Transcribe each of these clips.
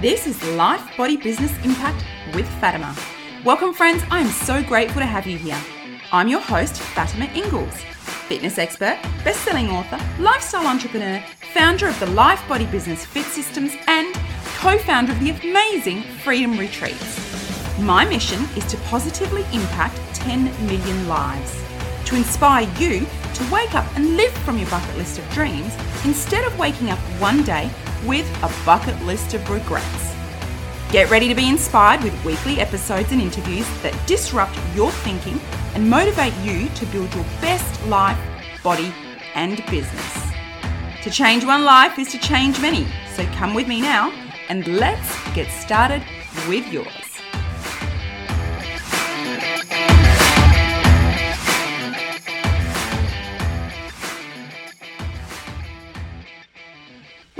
This is Life Body Business Impact with Fatima. Welcome, friends. I am so grateful to have you here. I'm your host, Fatima Ingalls, fitness expert, best selling author, lifestyle entrepreneur, founder of the Life Body Business Fit Systems, and co founder of the amazing Freedom Retreats. My mission is to positively impact 10 million lives, to inspire you to wake up and live from your bucket list of dreams instead of waking up one day with a bucket list of regrets. Get ready to be inspired with weekly episodes and interviews that disrupt your thinking and motivate you to build your best life, body, and business. To change one life is to change many, so come with me now and let's get started with yours.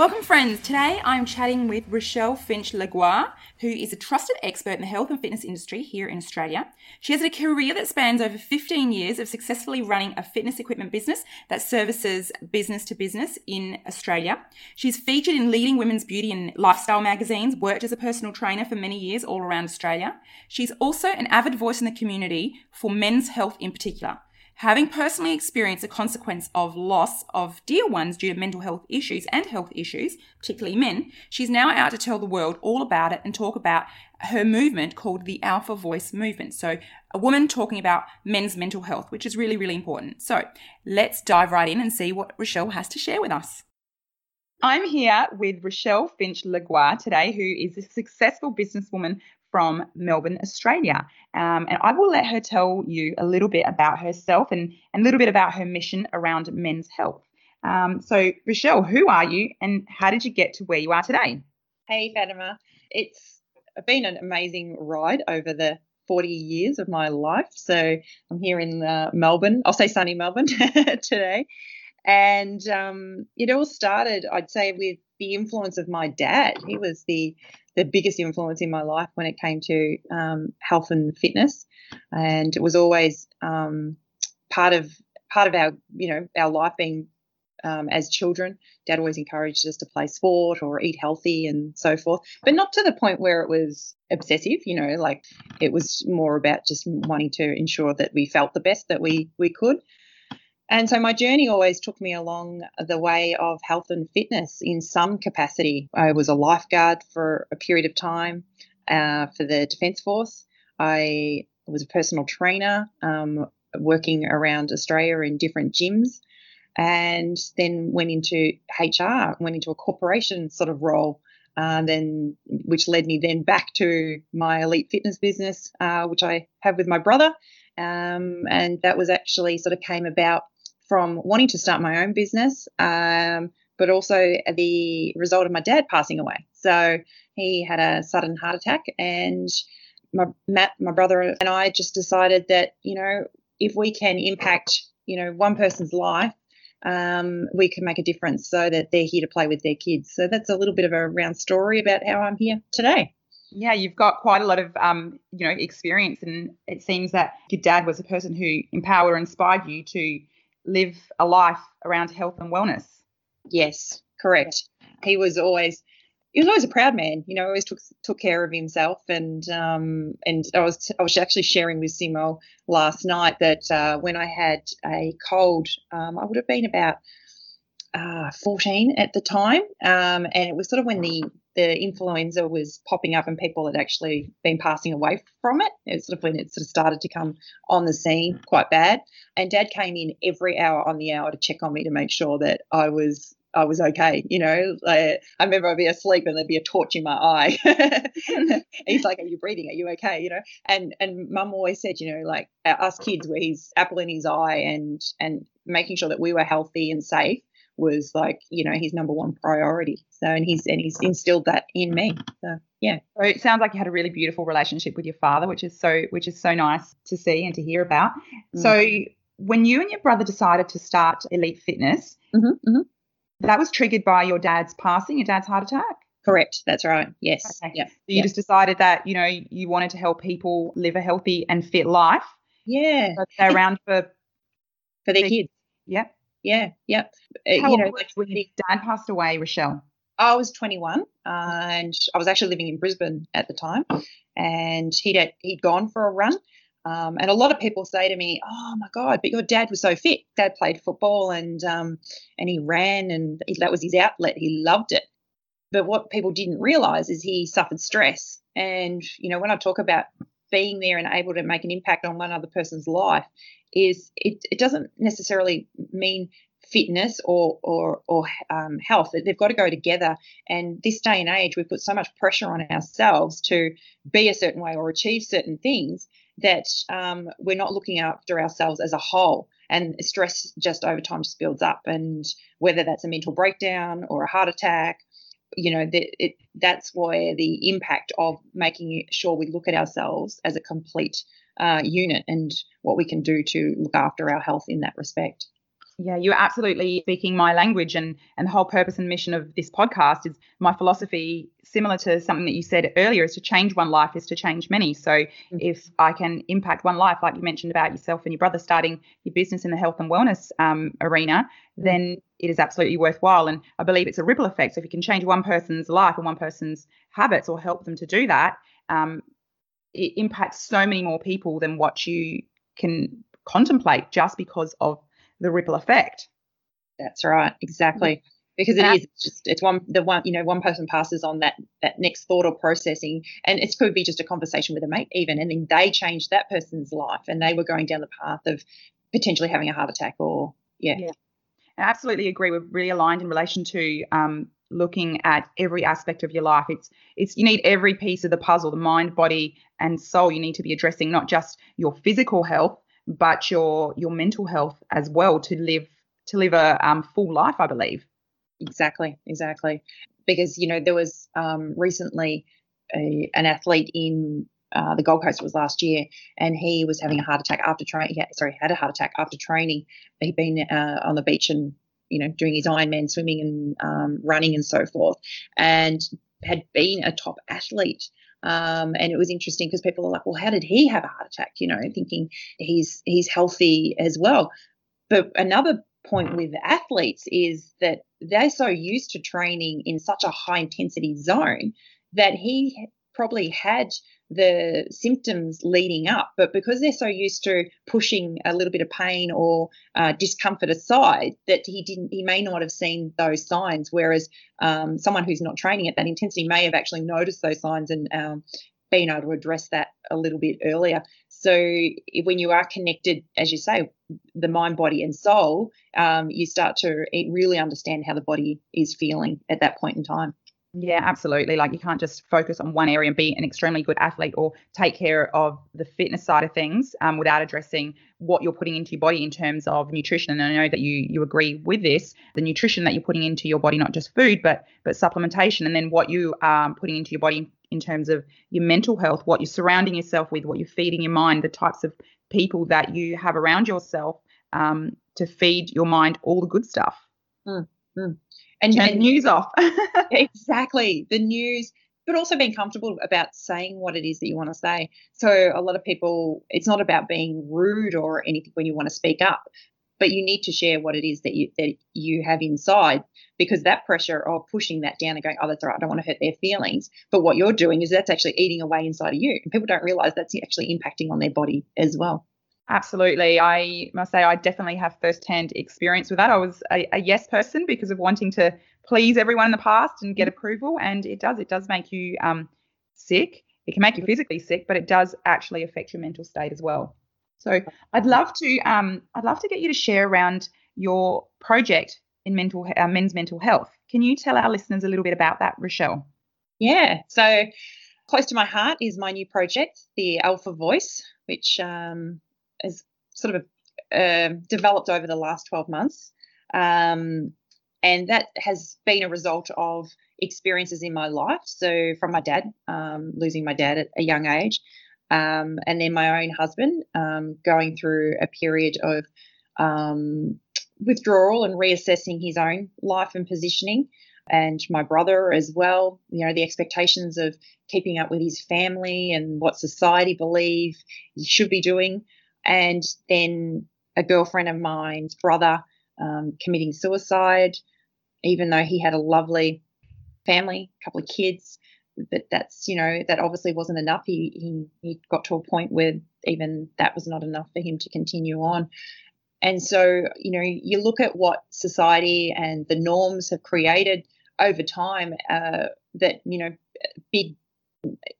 Welcome, friends. Today I'm chatting with Rochelle Finch Lagoa, who is a trusted expert in the health and fitness industry here in Australia. She has a career that spans over 15 years of successfully running a fitness equipment business that services business to business in Australia. She's featured in leading women's beauty and lifestyle magazines, worked as a personal trainer for many years all around Australia. She's also an avid voice in the community for men's health in particular. Having personally experienced the consequence of loss of dear ones due to mental health issues and health issues, particularly men, she's now out to tell the world all about it and talk about her movement called the Alpha Voice Movement. So, a woman talking about men's mental health, which is really, really important. So, let's dive right in and see what Rochelle has to share with us. I'm here with Rochelle Finch Lagoa today, who is a successful businesswoman from Melbourne, Australia. Um, and I will let her tell you a little bit about herself and, and a little bit about her mission around men's health. Um, so, Rochelle, who are you and how did you get to where you are today? Hey, Fatima. It's been an amazing ride over the 40 years of my life. So, I'm here in uh, Melbourne. I'll say sunny Melbourne today. And um, it all started, I'd say, with the influence of my dad. He was the the biggest influence in my life when it came to um, health and fitness, and it was always um, part of part of our you know our life being um, as children. Dad always encouraged us to play sport or eat healthy and so forth, but not to the point where it was obsessive. You know, like it was more about just wanting to ensure that we felt the best that we we could. And so my journey always took me along the way of health and fitness in some capacity. I was a lifeguard for a period of time uh, for the Defence Force. I was a personal trainer um, working around Australia in different gyms and then went into HR, went into a corporation sort of role. Uh, then, which led me then back to my elite fitness business, uh, which I have with my brother, um, and that was actually sort of came about from wanting to start my own business, um, but also the result of my dad passing away. So he had a sudden heart attack, and my Matt, my brother, and I just decided that you know if we can impact you know one person's life, um, we can make a difference so that they're here to play with their kids. So that's a little bit of a round story about how I'm here today. Yeah, you've got quite a lot of um, you know experience, and it seems that your dad was a person who empowered or inspired you to live a life around health and wellness. Yes, correct. He was always he was always a proud man. You know, always took took care of himself. And um, and I was I was actually sharing with Simo last night that uh, when I had a cold, um, I would have been about uh, 14 at the time, um, and it was sort of when the the influenza was popping up and people had actually been passing away from it. It was sort of when it sort of started to come on the scene mm. quite bad. And Dad came in every hour on the hour to check on me to make sure that I was I was okay. You know, I, I remember I'd be asleep and there'd be a torch in my eye. he's like, "Are you breathing? Are you okay?" You know, and and Mum always said, you know, like us kids, where he's apple in his eye and and making sure that we were healthy and safe was like you know his number one priority so and he's and he's instilled that in me so yeah so it sounds like you had a really beautiful relationship with your father which is so which is so nice to see and to hear about mm. so when you and your brother decided to start elite fitness mm-hmm, mm-hmm. that was triggered by your dad's passing your dad's heart attack Correct. That's right. Yes. Okay. Yeah. So you just decided that you know you wanted to help people live a healthy and fit life. Yeah. So they're around for for their kids. Yeah yeah, yeah. Uh, How you know, like when dad passed away, Rochelle. I was 21 uh, and I was actually living in Brisbane at the time, and he'd he'd gone for a run. Um, and a lot of people say to me, "Oh my God, but your dad was so fit. Dad played football and um, and he ran, and that was his outlet. He loved it." But what people didn't realize is he suffered stress. And you know, when I talk about being there and able to make an impact on one other person's life, is it, it doesn't necessarily mean fitness or or, or um, health. They've got to go together. And this day and age, we put so much pressure on ourselves to be a certain way or achieve certain things that um, we're not looking after ourselves as a whole. And stress just over time just builds up. And whether that's a mental breakdown or a heart attack, you know, that it, that's where the impact of making sure we look at ourselves as a complete uh, unit and what we can do to look after our health in that respect. Yeah, you're absolutely speaking my language, and and the whole purpose and mission of this podcast is my philosophy, similar to something that you said earlier, is to change one life is to change many. So mm-hmm. if I can impact one life, like you mentioned about yourself and your brother starting your business in the health and wellness um, arena, mm-hmm. then it is absolutely worthwhile. And I believe it's a ripple effect. So if you can change one person's life and one person's habits, or help them to do that, um, it impacts so many more people than what you can contemplate just because of the ripple effect. That's right, exactly. Because it is just it's one the one you know one person passes on that that next thought or processing, and it could be just a conversation with a mate even, and then they change that person's life, and they were going down the path of potentially having a heart attack or yeah. yeah. I absolutely agree. We're really aligned in relation to um, looking at every aspect of your life. It's it's you need every piece of the puzzle, the mind, body, and soul. You need to be addressing not just your physical health, but your your mental health as well to live to live a um, full life. I believe. Exactly, exactly. Because you know there was um, recently a, an athlete in uh, the Gold Coast. Was last year, and he was having a heart attack after training. Sorry, had a heart attack after training. He'd been uh, on the beach and you know doing his Ironman swimming and um, running and so forth, and had been a top athlete. Um, and it was interesting because people are like, well, how did he have a heart attack? You know, thinking he's he's healthy as well. But another point with athletes is that they're so used to training in such a high intensity zone that he probably had the symptoms leading up, but because they're so used to pushing a little bit of pain or uh, discomfort aside, that he didn't, he may not have seen those signs. Whereas um, someone who's not training at that intensity may have actually noticed those signs and um, been able to address that a little bit earlier. So when you are connected, as you say, the mind, body, and soul, um, you start to really understand how the body is feeling at that point in time. Yeah, absolutely. Like you can't just focus on one area and be an extremely good athlete or take care of the fitness side of things um, without addressing what you're putting into your body in terms of nutrition. And I know that you you agree with this, the nutrition that you're putting into your body, not just food, but but supplementation, and then what you are um, putting into your body in terms of your mental health, what you're surrounding yourself with, what you're feeding your mind, the types of people that you have around yourself um, to feed your mind all the good stuff. Mm, mm and turn and, news off. exactly. The news, but also being comfortable about saying what it is that you want to say. So a lot of people, it's not about being rude or anything when you want to speak up, but you need to share what it is that you that you have inside because that pressure of pushing that down and going, oh, that's all right, I don't want to hurt their feelings. But what you're doing is that's actually eating away inside of you. And people don't realize that's actually impacting on their body as well. Absolutely. I must say, I definitely have firsthand experience with that. I was a, a, yes person because of wanting to please everyone in the past and get mm-hmm. approval. And it does, it does make you um, sick. It can make you physically sick, but it does actually affect your mental state as well. So I'd love to, um, I'd love to get you to share around your project in mental, uh, men's mental health. Can you tell our listeners a little bit about that, Rochelle? Yeah. So close to my heart is my new project, the Alpha Voice, which um, has sort of uh, developed over the last 12 months. Um, and that has been a result of experiences in my life. So, from my dad, um, losing my dad at a young age, um, and then my own husband um, going through a period of um, withdrawal and reassessing his own life and positioning. And my brother as well, you know, the expectations of keeping up with his family and what society believe he should be doing and then a girlfriend of mine's brother um, committing suicide, even though he had a lovely family, a couple of kids. But that's, you know, that obviously wasn't enough. He, he, he got to a point where even that was not enough for him to continue on. And so, you know, you look at what society and the norms have created over time uh, that, you know, big,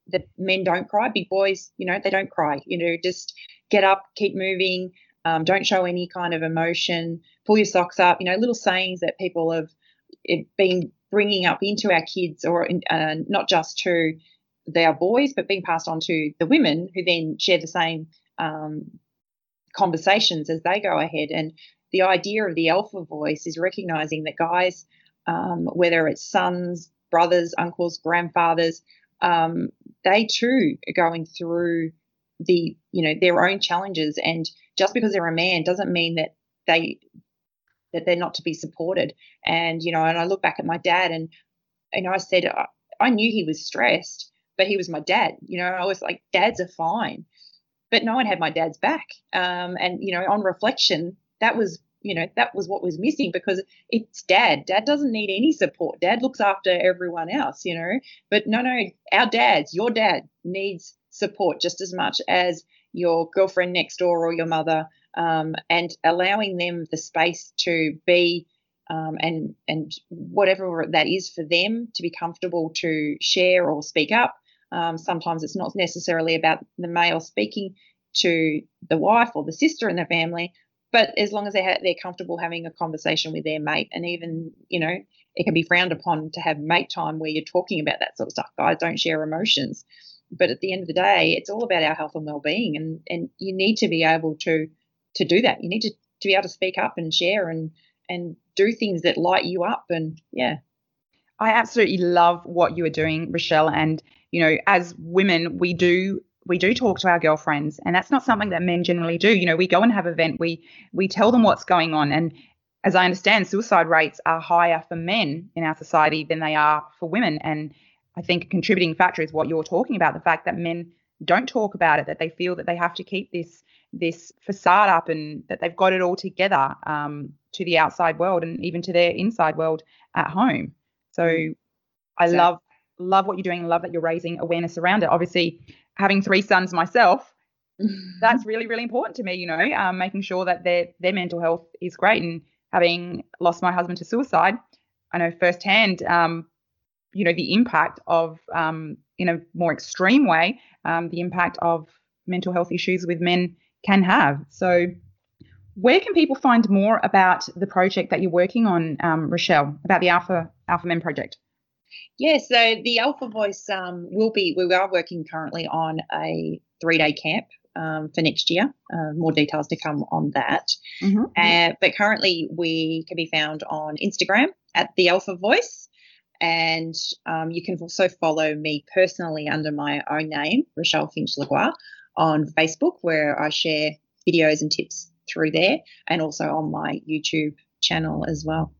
that men don't cry, big boys, you know, they don't cry, you know, just get up, keep moving, um, don't show any kind of emotion, pull your socks up, you know, little sayings that people have been bringing up into our kids or uh, not just to their boys, but being passed on to the women who then share the same um, conversations as they go ahead. And the idea of the alpha voice is recognizing that guys, um, whether it's sons, brothers, uncles, grandfathers, um, they too are going through the you know their own challenges and just because they're a man doesn't mean that they that they're not to be supported. And you know and i look back at my dad and you know i said i, I knew he was stressed but he was my dad. You know i was like dads are fine. But no one had my dad's back. Um, and you know on reflection that was you know that was what was missing because it's dad. Dad doesn't need any support. Dad looks after everyone else you know? But no no our dads your dad needs support just as much as your girlfriend next door or your mother, um, and allowing them the space to be um, and and whatever that is for them to be comfortable to share or speak up. Um, sometimes it's not necessarily about the male speaking to the wife or the sister in the family, but as long as they ha- they're comfortable having a conversation with their mate, and even you know it can be frowned upon to have mate time where you're talking about that sort of stuff. Guys don't share emotions but at the end of the day, it's all about our health and well-being, and and you need to be able to to do that. You need to to be able to speak up and share and and do things that light you up, and yeah. I absolutely love what you are doing, Rochelle, and you know, as women, we do we do talk to our girlfriends and that's not something that men generally do you know we go and have an event we we tell them what's going on and as i understand suicide rates are higher for men in our society than they are for women and I think a contributing factor is what you're talking about the fact that men don't talk about it, that they feel that they have to keep this this facade up and that they've got it all together um, to the outside world and even to their inside world at home. So mm. I love love what you're doing. Love that you're raising awareness around it. Obviously, having three sons myself, that's really really important to me. You know, um, making sure that their their mental health is great and having lost my husband to suicide, I know firsthand um, you know the impact of um, in a more extreme way um, the impact of mental health issues with men can have so where can people find more about the project that you're working on um, rochelle about the alpha alpha men project yeah so the alpha voice um, will be we are working currently on a three day camp um, for next year. Uh, more details to come on that. Mm-hmm. Uh, but currently, we can be found on Instagram at the Alpha Voice, and um, you can also follow me personally under my own name, Rochelle Finch Lagoa, on Facebook, where I share videos and tips through there, and also on my YouTube channel as well.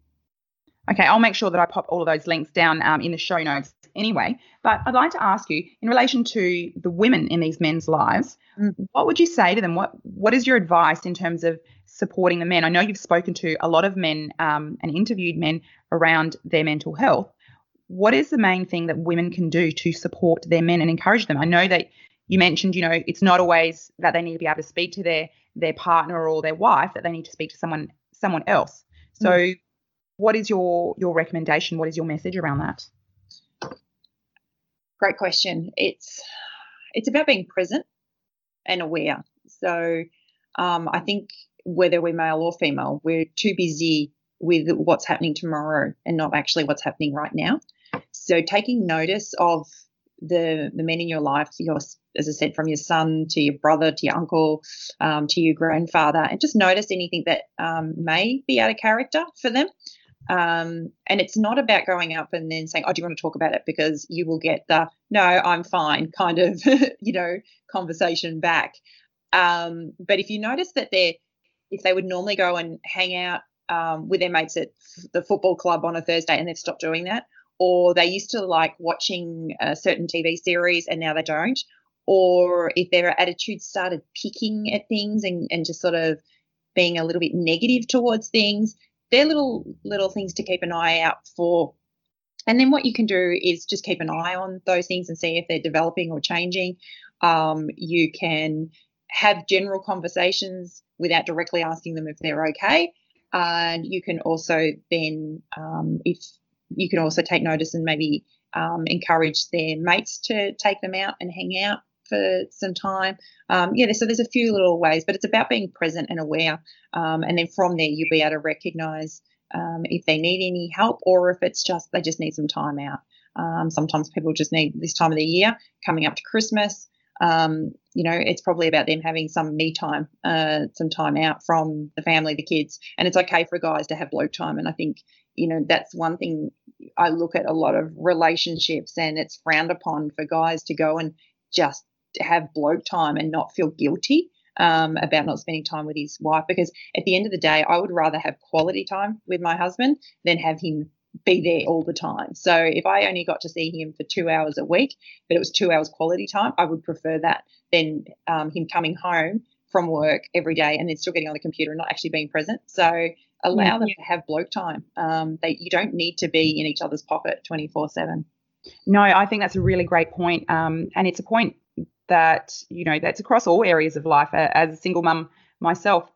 Okay, I'll make sure that I pop all of those links down um, in the show notes anyway. But I'd like to ask you, in relation to the women in these men's lives, mm. what would you say to them? What What is your advice in terms of supporting the men? I know you've spoken to a lot of men um, and interviewed men around their mental health what is the main thing that women can do to support their men and encourage them? I know that you mentioned, you know, it's not always that they need to be able to speak to their their partner or their wife, that they need to speak to someone someone else. So mm. what is your your recommendation? What is your message around that? Great question. It's it's about being present and aware. So um, I think whether we're male or female, we're too busy with what's happening tomorrow and not actually what's happening right now. So taking notice of the the men in your life, your as I said, from your son to your brother to your uncle um, to your grandfather, and just notice anything that um, may be out of character for them. Um, and it's not about going up and then saying, "Oh, do you want to talk about it?" Because you will get the "No, I'm fine" kind of you know conversation back. Um, but if you notice that they're if they would normally go and hang out um, with their mates at the football club on a Thursday and they've stopped doing that, or they used to like watching a certain TV series and now they don't, or if their attitude started picking at things and, and just sort of being a little bit negative towards things, they're little little things to keep an eye out for And then what you can do is just keep an eye on those things and see if they're developing or changing. Um, you can have general conversations without directly asking them if they're okay. And you can also then, um, if you can also take notice and maybe um, encourage their mates to take them out and hang out for some time. Um, yeah, so there's a few little ways, but it's about being present and aware. Um, and then from there, you'll be able to recognize um, if they need any help or if it's just they just need some time out. Um, sometimes people just need this time of the year coming up to Christmas. Um, you know, it's probably about them having some me time, uh, some time out from the family, the kids, and it's okay for guys to have bloke time. And I think, you know, that's one thing I look at a lot of relationships, and it's frowned upon for guys to go and just have bloke time and not feel guilty um, about not spending time with his wife because at the end of the day, I would rather have quality time with my husband than have him be there all the time. So if I only got to see him for two hours a week, but it was two hours quality time, I would prefer that than um, him coming home from work every day and then still getting on the computer and not actually being present. So allow yeah. them to have bloke time. Um, they, you don't need to be in each other's pocket 24 7. No, I think that's a really great point. Um, and it's a point that you know that's across all areas of life. As a single mum myself,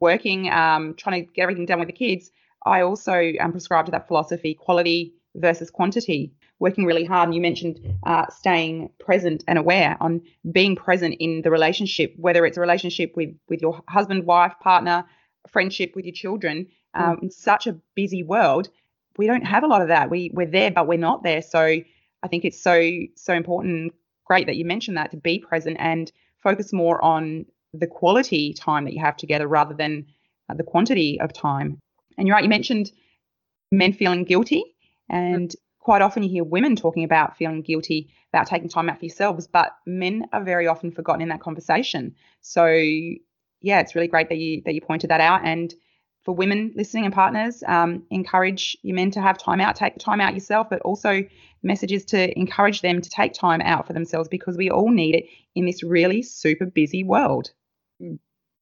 working, um, trying to get everything done with the kids, I also um, prescribe to that philosophy: quality versus quantity. Working really hard, and you mentioned uh, staying present and aware on being present in the relationship, whether it's a relationship with with your husband, wife, partner, friendship with your children. Um, mm. In such a busy world, we don't have a lot of that. We we're there, but we're not there. So I think it's so so important great that you mentioned that to be present and focus more on the quality time that you have together rather than uh, the quantity of time. And you're right, you mentioned men feeling guilty, and quite often you hear women talking about feeling guilty about taking time out for yourselves, but men are very often forgotten in that conversation. So yeah, it's really great that you that you pointed that out. And for women listening and partners, um, encourage your men to have time out, take the time out yourself, but also messages to encourage them to take time out for themselves because we all need it in this really super busy world. Mm,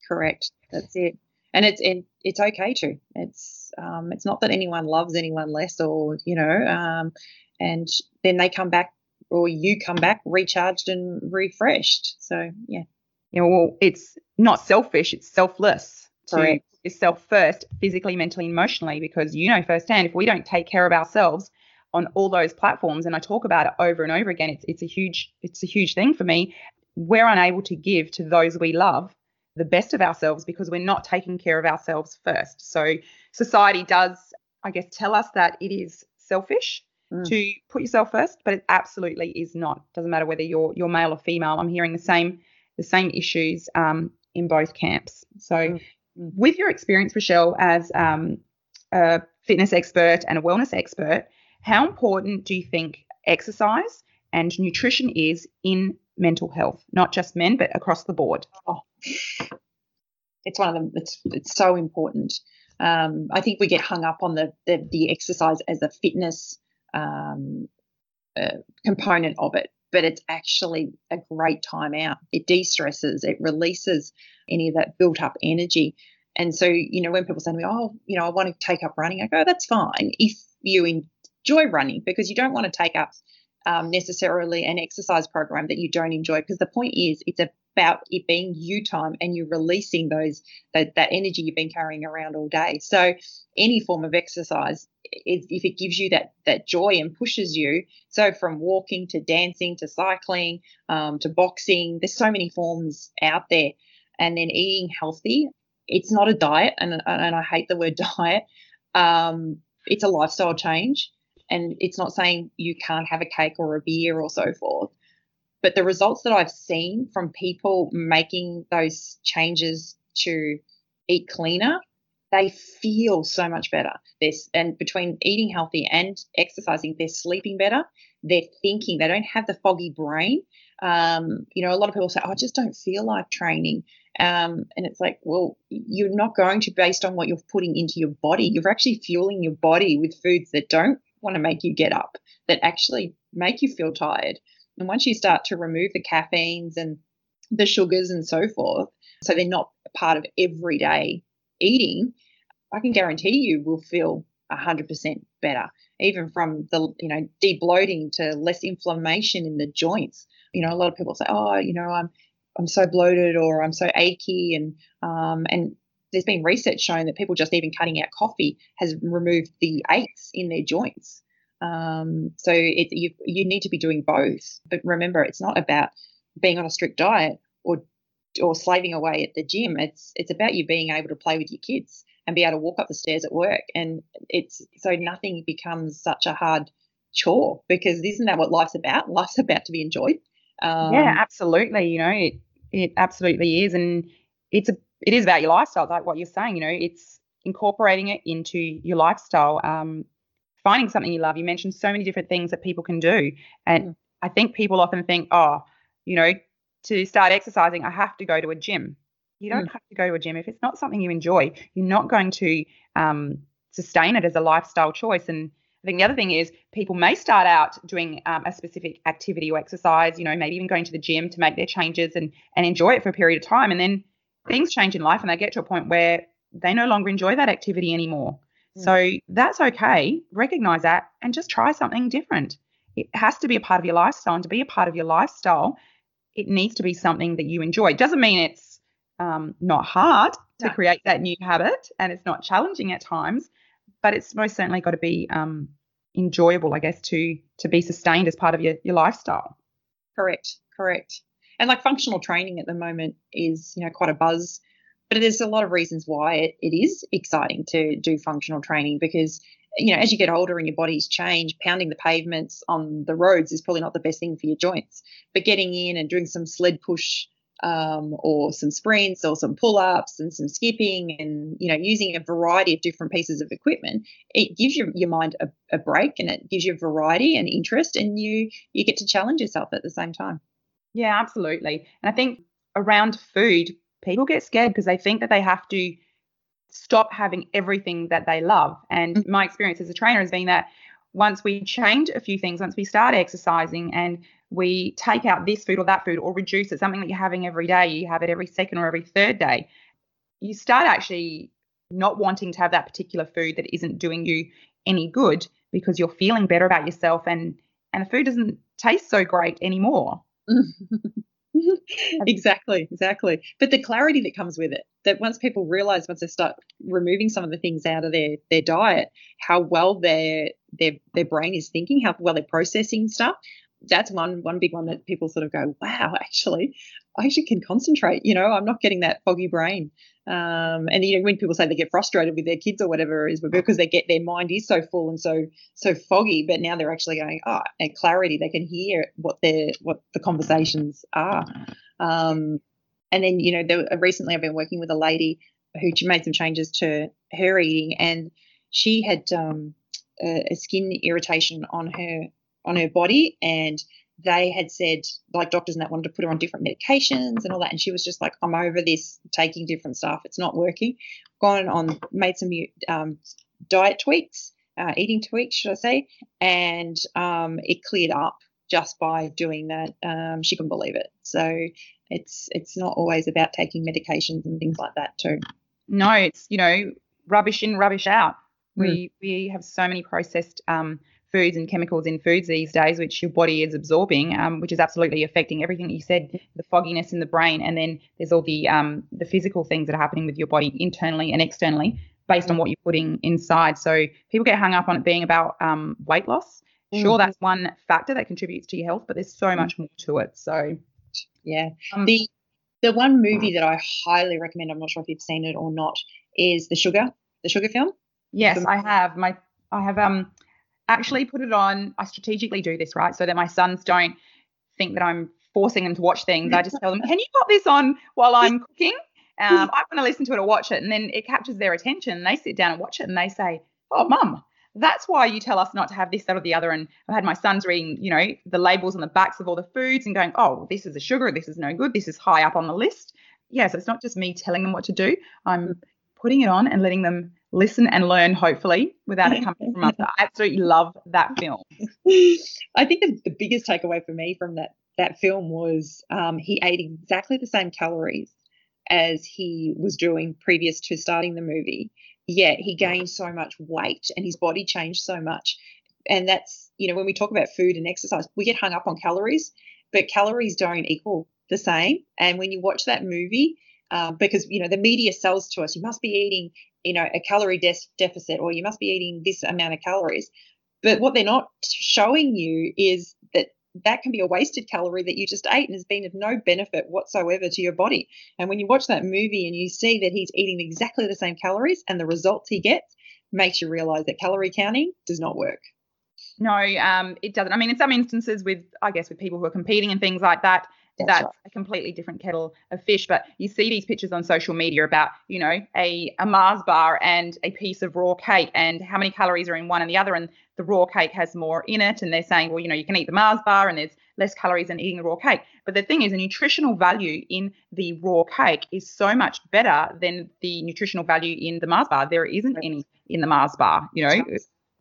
correct. That's it. And it's and it's okay to. It's um, it's not that anyone loves anyone less, or you know, um, and then they come back, or you come back recharged and refreshed. So yeah. Yeah. Well, it's not selfish; it's selfless. Correct yourself first, physically, mentally, emotionally, because you know firsthand if we don't take care of ourselves on all those platforms, and I talk about it over and over again, it's it's a huge it's a huge thing for me. We're unable to give to those we love the best of ourselves because we're not taking care of ourselves first. So society does, I guess, tell us that it is selfish mm. to put yourself first, but it absolutely is not. Doesn't matter whether you're you're male or female. I'm hearing the same the same issues um, in both camps. So mm with your experience, Rochelle, as um, a fitness expert and a wellness expert, how important do you think exercise and nutrition is in mental health, not just men, but across the board? Oh, it's one of them. It's it's so important. Um, I think we get hung up on the the, the exercise as a fitness um, uh, component of it, but it's actually a great time out. It de stresses, it releases any of that built up energy. And so, you know, when people say to me, oh, you know, I want to take up running, I go, that's fine if you enjoy running because you don't want to take up um, necessarily an exercise program that you don't enjoy because the point is it's about it being you time and you're releasing those that, that energy you've been carrying around all day. So any form of exercise if it gives you that that joy and pushes you so from walking to dancing to cycling um, to boxing there's so many forms out there. And then eating healthy it's not a diet and, and i hate the word diet um, it's a lifestyle change and it's not saying you can't have a cake or a beer or so forth. But the results that I've seen from people making those changes to eat cleaner, they feel so much better. This and between eating healthy and exercising, they're sleeping better. They're thinking. They don't have the foggy brain. Um, you know, a lot of people say, oh, "I just don't feel like training," um, and it's like, well, you're not going to based on what you're putting into your body. You're actually fueling your body with foods that don't want to make you get up, that actually make you feel tired. And once you start to remove the caffeines and the sugars and so forth, so they're not part of everyday eating, I can guarantee you will feel 100% better. even from the you know debloating to less inflammation in the joints. You know, a lot of people say, oh, you know, I'm I'm so bloated or I'm so achy, and um, and there's been research showing that people just even cutting out coffee has removed the aches in their joints. Um, so it, you you need to be doing both. But remember, it's not about being on a strict diet or or slaving away at the gym. It's it's about you being able to play with your kids and be able to walk up the stairs at work. And it's so nothing becomes such a hard chore because isn't that what life's about? Life's about to be enjoyed. Um, yeah, absolutely. You know, it it absolutely is, and it's a it is about your lifestyle, like what you're saying. You know, it's incorporating it into your lifestyle. Um, finding something you love. You mentioned so many different things that people can do, and mm. I think people often think, oh, you know, to start exercising, I have to go to a gym. You don't mm. have to go to a gym if it's not something you enjoy. You're not going to um, sustain it as a lifestyle choice. And I think the other thing is people may start out doing um, a specific activity or exercise, you know, maybe even going to the gym to make their changes and and enjoy it for a period of time, and then things change in life and they get to a point where they no longer enjoy that activity anymore. Mm. So that's okay. Recognize that and just try something different. It has to be a part of your lifestyle, and to be a part of your lifestyle, it needs to be something that you enjoy. It doesn't mean it's um, not hard to no. create that new habit and it's not challenging at times, but it's most certainly got to be um, enjoyable, I guess, to to be sustained as part of your, your lifestyle. Correct, correct. And like functional training at the moment is, you know, quite a buzz, but there's a lot of reasons why it, it is exciting to do functional training because you know, as you get older and your bodies change, pounding the pavements on the roads is probably not the best thing for your joints. But getting in and doing some sled push um, or some sprints or some pull-ups and some skipping and you know using a variety of different pieces of equipment it gives your, your mind a, a break and it gives you variety and interest and you you get to challenge yourself at the same time yeah absolutely and i think around food people get scared because they think that they have to stop having everything that they love. And mm-hmm. my experience as a trainer has been that once we change a few things, once we start exercising and we take out this food or that food or reduce it, something that you're having every day, you have it every second or every third day, you start actually not wanting to have that particular food that isn't doing you any good because you're feeling better about yourself and and the food doesn't taste so great anymore. exactly, exactly. But the clarity that comes with it, that once people realize, once they start removing some of the things out of their their diet, how well their their their brain is thinking, how well they're processing stuff. That's one one big one that people sort of go, wow, actually, I actually can concentrate. You know, I'm not getting that foggy brain. Um, and you know, when people say they get frustrated with their kids or whatever it is, because they get their mind is so full and so so foggy, but now they're actually going, ah, oh, and clarity. They can hear what their what the conversations are. Um, and then you know, there, recently I've been working with a lady who made some changes to her eating, and she had um, a, a skin irritation on her on her body, and they had said, like doctors and that wanted to put her on different medications and all that. And she was just like, I'm over this, taking different stuff. It's not working. Gone on, made some um, diet tweaks, uh, eating tweaks, should I say. And um, it cleared up just by doing that. Um, she couldn't believe it. So it's it's not always about taking medications and things like that too. No, it's you know rubbish in, rubbish out. Mm. We we have so many processed um, foods and chemicals in foods these days, which your body is absorbing, um, which is absolutely affecting everything that you said, the fogginess in the brain, and then there's all the um, the physical things that are happening with your body internally and externally based on what you're putting inside. So people get hung up on it being about um, weight loss. Sure, mm-hmm. that's one factor that contributes to your health, but there's so much more to it. So yeah, um, the the one movie that I highly recommend, I'm not sure if you've seen it or not, is the Sugar, the Sugar film. Yes, I have. My I have um actually put it on. I strategically do this, right? So that my sons don't think that I'm forcing them to watch things. I just tell them, can you put this on while I'm cooking? Um, I want to listen to it or watch it. And then it captures their attention. And they sit down and watch it and they say, oh, mum, that's why you tell us not to have this, that, or the other. And I've had my sons reading, you know, the labels on the backs of all the foods and going, oh, this is a sugar, this is no good, this is high up on the list. Yeah, so it's not just me telling them what to do. I'm putting it on and letting them listen and learn, hopefully, without it coming from us. I absolutely love that film. I think the, the biggest takeaway for me from that that film was um, he ate exactly the same calories as he was doing previous to starting the movie. Yet he gained so much weight and his body changed so much and that's you know when we talk about food and exercise, we get hung up on calories, but calories don't equal the same. And when you watch that movie, um, because you know the media sells to us, you must be eating you know a calorie de- deficit or you must be eating this amount of calories. But what they're not showing you is that that can be a wasted calorie that you just ate and has been of no benefit whatsoever to your body. And when you watch that movie and you see that he's eating exactly the same calories and the results he gets, makes you realize that calorie counting does not work. No, um, it doesn't. I mean, in some instances, with I guess with people who are competing and things like that, that's, that's right. a completely different kettle of fish. But you see these pictures on social media about, you know, a, a Mars bar and a piece of raw cake and how many calories are in one and the other. And the raw cake has more in it. And they're saying, well, you know, you can eat the Mars bar and there's less calories than eating the raw cake. But the thing is, the nutritional value in the raw cake is so much better than the nutritional value in the Mars bar. There isn't any in the Mars bar, you know,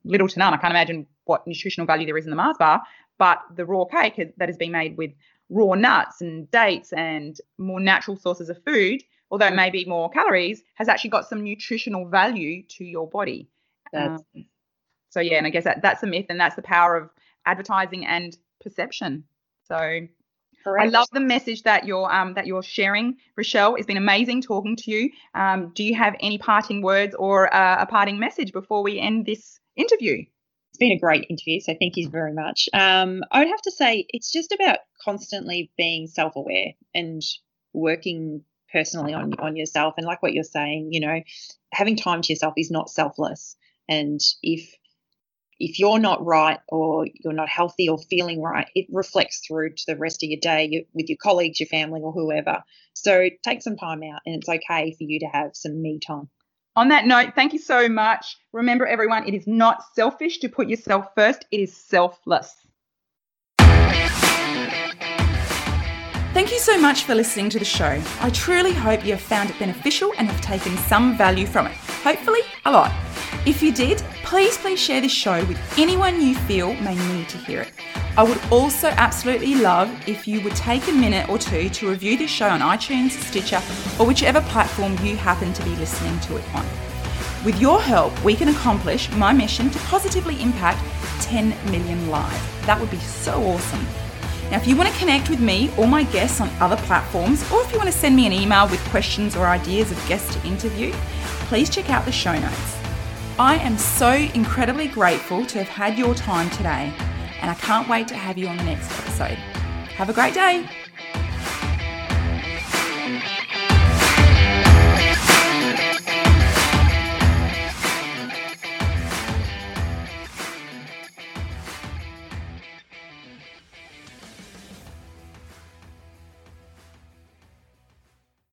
little to none. I can't imagine what nutritional value there is in the Mars bar. But the raw cake that has been made with raw nuts and dates and more natural sources of food, although it may be more calories, has actually got some nutritional value to your body. Um, so yeah, and I guess that, that's the myth, and that's the power of advertising and perception. So Correct. I love the message that you're um, that you're sharing, Rochelle. It's been amazing talking to you. Um, do you have any parting words or uh, a parting message before we end this interview? It's been a great interview, so thank you very much. Um, I would have to say it's just about constantly being self-aware and working personally on on yourself. And like what you're saying, you know, having time to yourself is not selfless. And if if you're not right or you're not healthy or feeling right, it reflects through to the rest of your day with your colleagues, your family, or whoever. So take some time out, and it's okay for you to have some me time. On that note, thank you so much. Remember, everyone, it is not selfish to put yourself first, it is selfless. Thank you so much for listening to the show. I truly hope you have found it beneficial and have taken some value from it. Hopefully, a lot. If you did, please, please share this show with anyone you feel may need to hear it. I would also absolutely love if you would take a minute or two to review this show on iTunes, Stitcher, or whichever platform you happen to be listening to it on. With your help, we can accomplish my mission to positively impact 10 million lives. That would be so awesome. Now, if you want to connect with me or my guests on other platforms, or if you want to send me an email with questions or ideas of guests to interview, please check out the show notes. I am so incredibly grateful to have had your time today, and I can't wait to have you on the next episode. Have a great day.